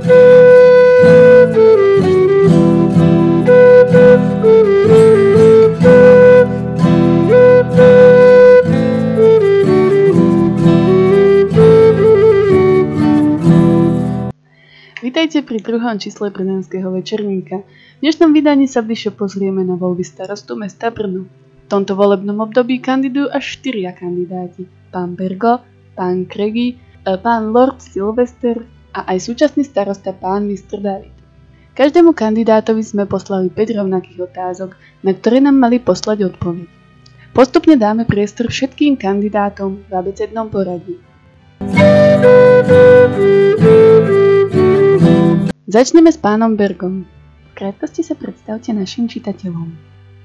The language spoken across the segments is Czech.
Vítajte pri druhom čísle Brnenského večerníka. V dnešnom vydaní sa bližšie pozrieme na voľby starostu mesta Brno. V tomto volebnom období kandidujú až štyria kandidáti. Pán Bergo, pán Kregi, e, pán Lord Silvester a aj súčasný starosta pán Mr. David. Každému kandidátovi sme poslali 5 rovnakých otázok, na ktoré nám mali poslať odpoveď. Postupne dáme priestor všetkým kandidátom v abecednom poradí. Začneme s pánom Bergom. V krátkosti se představte našim čitatelům.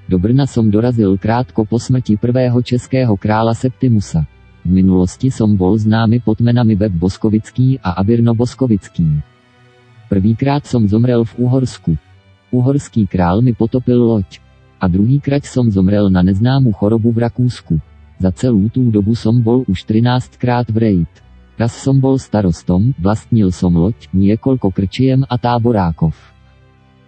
Do Brna som dorazil krátko po smrti prvého českého krála Septimusa. V minulosti som bol známy pod menami Web Boskovický a Abirno Boskovický. Prvýkrát som zomrel v Uhorsku. Uhorský král mi potopil loď. A druhýkrát som zomrel na neznámou chorobu v Rakúsku. Za celú tú dobu som bol už 13 krát v rejt. Raz som bol starostom, vlastnil som loď, niekoľko krčiem a táborákov.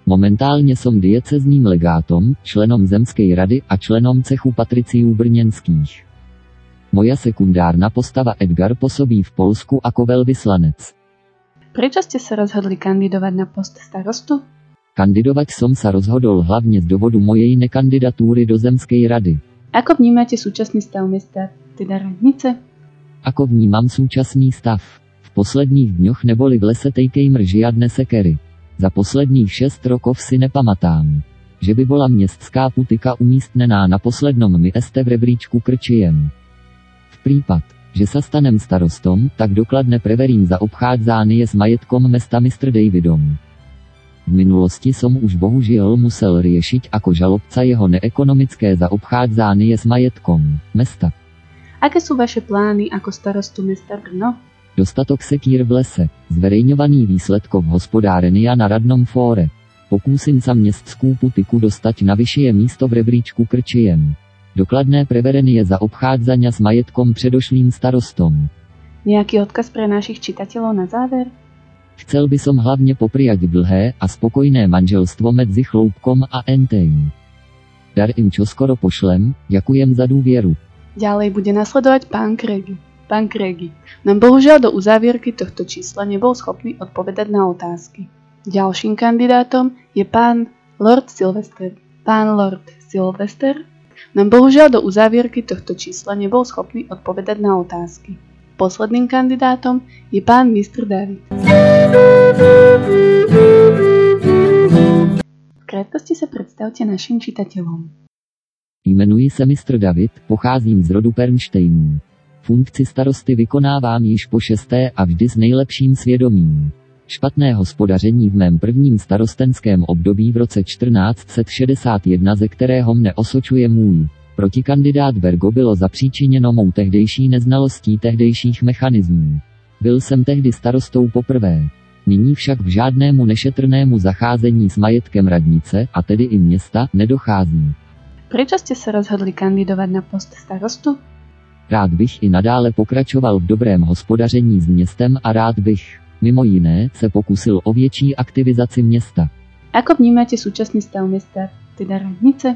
Momentálne som diecezným legátom, členom Zemskej rady a členom cechu patriciú brněnských. Moja sekundárna postava Edgar pôsobí v Polsku ako veľvyslanec. Prečo ste sa rozhodli kandidovať na post starostu? Kandidovať som sa rozhodol hlavne z dovodu mojej nekandidatúry do Zemskej rady. Ako vnímate súčasný stav mesta, teda radnice? Ako vnímam súčasný stav? V posledních dňoch neboli v lese Tejkejmr žiadne sekery. Za posledních 6 rokov si nepamatám, že by bola městská putika umístnená na poslednom mieste v rebríčku krčijem. V prípad, že sa stanem starostom, tak dokladne preverím za obchádzanie s majetkom mesta Mr. Davidom. V minulosti som už bohužiaľ musel riešiť ako žalobca jeho neekonomické zaobchádzanie s majetkom mesta. Aké sú vaše plány ako starostu mesta Brno? Dostatok sekír v lese, zverejňovaný výsledkov hospodárenia na radnom fóre. Pokúsim sa městskou putiku dostať na vyššie místo v rebríčku krčiem. Dokladné preverenie za obchádzania s majetkom predošlým starostom. Nejaký odkaz pre našich čitateľov na záver? Chcel by som hlavne popriať dlhé a spokojné manželstvo medzi chloupkom a entejm. Dar im čoskoro pošlem, ďakujem za dôvieru. Ďalej bude nasledovať pán Kregi. Pán Kregi nám bohužiaľ do uzávierky tohto čísla nebol schopný odpovedať na otázky. Ďalším kandidátom je pán Lord Sylvester. Pán Lord Sylvester nám bohužiaľ do uzávierky tohto čísla nebol schopný odpovedať na otázky. Posledným kandidátom je pán Mr. David. V krátkosti sa predstavte našim čitateľom. Jmenuji se Mr. David, pocházím z rodu Pernštejnů. Funkci starosty vykonávám již po šesté a vždy s nejlepším svědomím. Špatné hospodaření v mém prvním starostenském období v roce 1461, ze kterého mne osočuje můj protikandidát Bergo bylo zapříčiněno mou tehdejší neznalostí tehdejších mechanismů. Byl jsem tehdy starostou poprvé. Nyní však v žádnému nešetrnému zacházení s majetkem radnice, a tedy i města, nedochází. Prečo ste sa rozhodli kandidovať na post starostu? Rád bych i nadále pokračoval v dobrém hospodaření s městem a rád bych, mimo jiné, se pokusil o větší aktivizaci města. Ako vnímate súčasný stav mesta, teda radnice?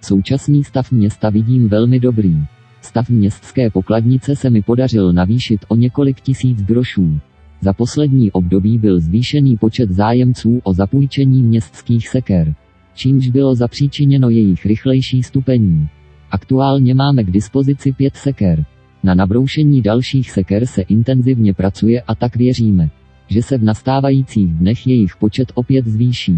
Současný stav města vidím velmi dobrý. Stav městské pokladnice se mi podařil navýšit o několik tisíc grošů. Za poslední období byl zvýšený počet zájemců o zapůjčení městských seker čímž bylo zapříčiněno jejich rychlejší stupení. Aktuálně máme k dispozici pět seker. Na nabroušení dalších seker se intenzivně pracuje a tak věříme, že se v nastávajících dnech jejich počet opět zvýší.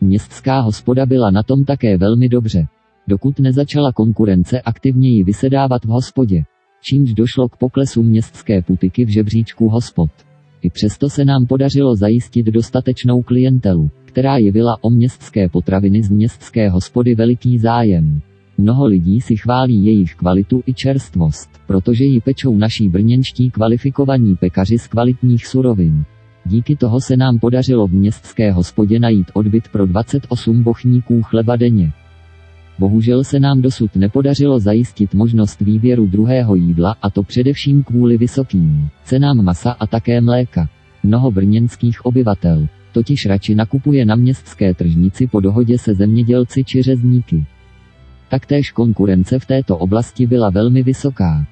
Městská hospoda byla na tom také velmi dobře. Dokud nezačala konkurence aktivněji vysedávat v hospodě. Čímž došlo k poklesu městské putiky v žebříčku hospod. I přesto se nám podařilo zajistit dostatečnou klientelu která jevila o městské potraviny z městské hospody veliký zájem. Mnoho lidí si chválí jejich kvalitu i čerstvost, protože ji pečou naší brněnští kvalifikovaní pekaři z kvalitních surovin. Díky toho se nám podařilo v městské hospodě najít odbyt pro 28 bochníků chleba denně. Bohužel se nám dosud nepodařilo zajistit možnost výběru druhého jídla, a to především kvůli vysokým cenám masa a také mléka. Mnoho brněnských obyvatel totiž radši nakupuje na městské tržnici po dohodě se zemědělci či řezníky. Taktéž konkurence v této oblasti byla velmi vysoká.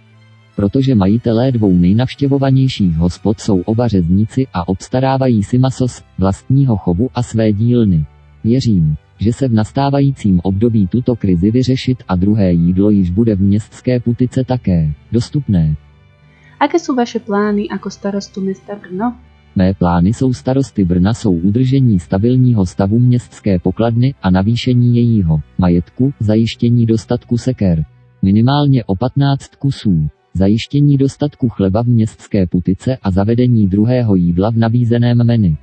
Protože majitelé dvou nejnavštěvovanějších hospod jsou oba řezníci a obstarávají si maso z vlastního chovu a své dílny. Věřím, že se v nastávajícím období tuto krizi vyřešit a druhé jídlo již bude v městské putice také dostupné. Aké jsou vaše plány jako starostu města Brno? Mé plány jsou starosty Brna jsou udržení stabilního stavu městské pokladny a navýšení jejího majetku, zajištění dostatku seker. Minimálně o 15 kusů. Zajištění dostatku chleba v městské putice a zavedení druhého jídla v nabízeném menu.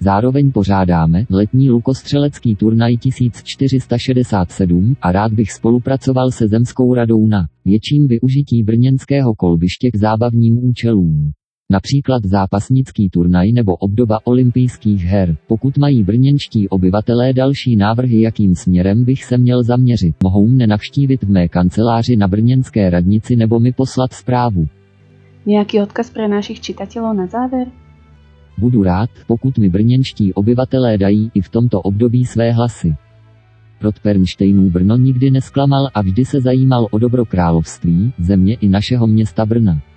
Zároveň pořádáme letní lukostřelecký turnaj 1467 a rád bych spolupracoval se Zemskou radou na větším využití brněnského kolbiště k zábavním účelům. Například zápasnický turnaj nebo obdoba olympijských her. Pokud mají brněnští obyvatelé další návrhy, jakým směrem bych se měl zaměřit, mohou mne navštívit v mé kanceláři na brněnské radnici nebo mi poslat zprávu. Nějaký odkaz pro našich čitatelů na závěr? Budu rád, pokud mi brněnští obyvatelé dají i v tomto období své hlasy. Rod Pernštejnů Brno nikdy nesklamal a vždy se zajímal o dobro království, země i našeho města Brna.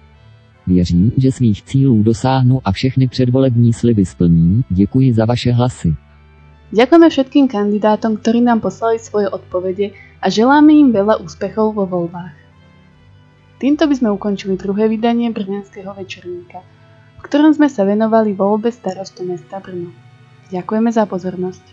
Věřím, že svých cílů dosáhnu a všechny předvolební sliby splním. Děkuji za vaše hlasy. Ďakujeme všetkým kandidátom, ktorí nám poslali svoje odpovede a želáme im veľa úspechov vo voľbách. Týmto by sme ukončili druhé vydanie Brňanského večerníka, v ktorom sme sa venovali voľbe starostu mesta Brno. Ďakujeme za pozornosť.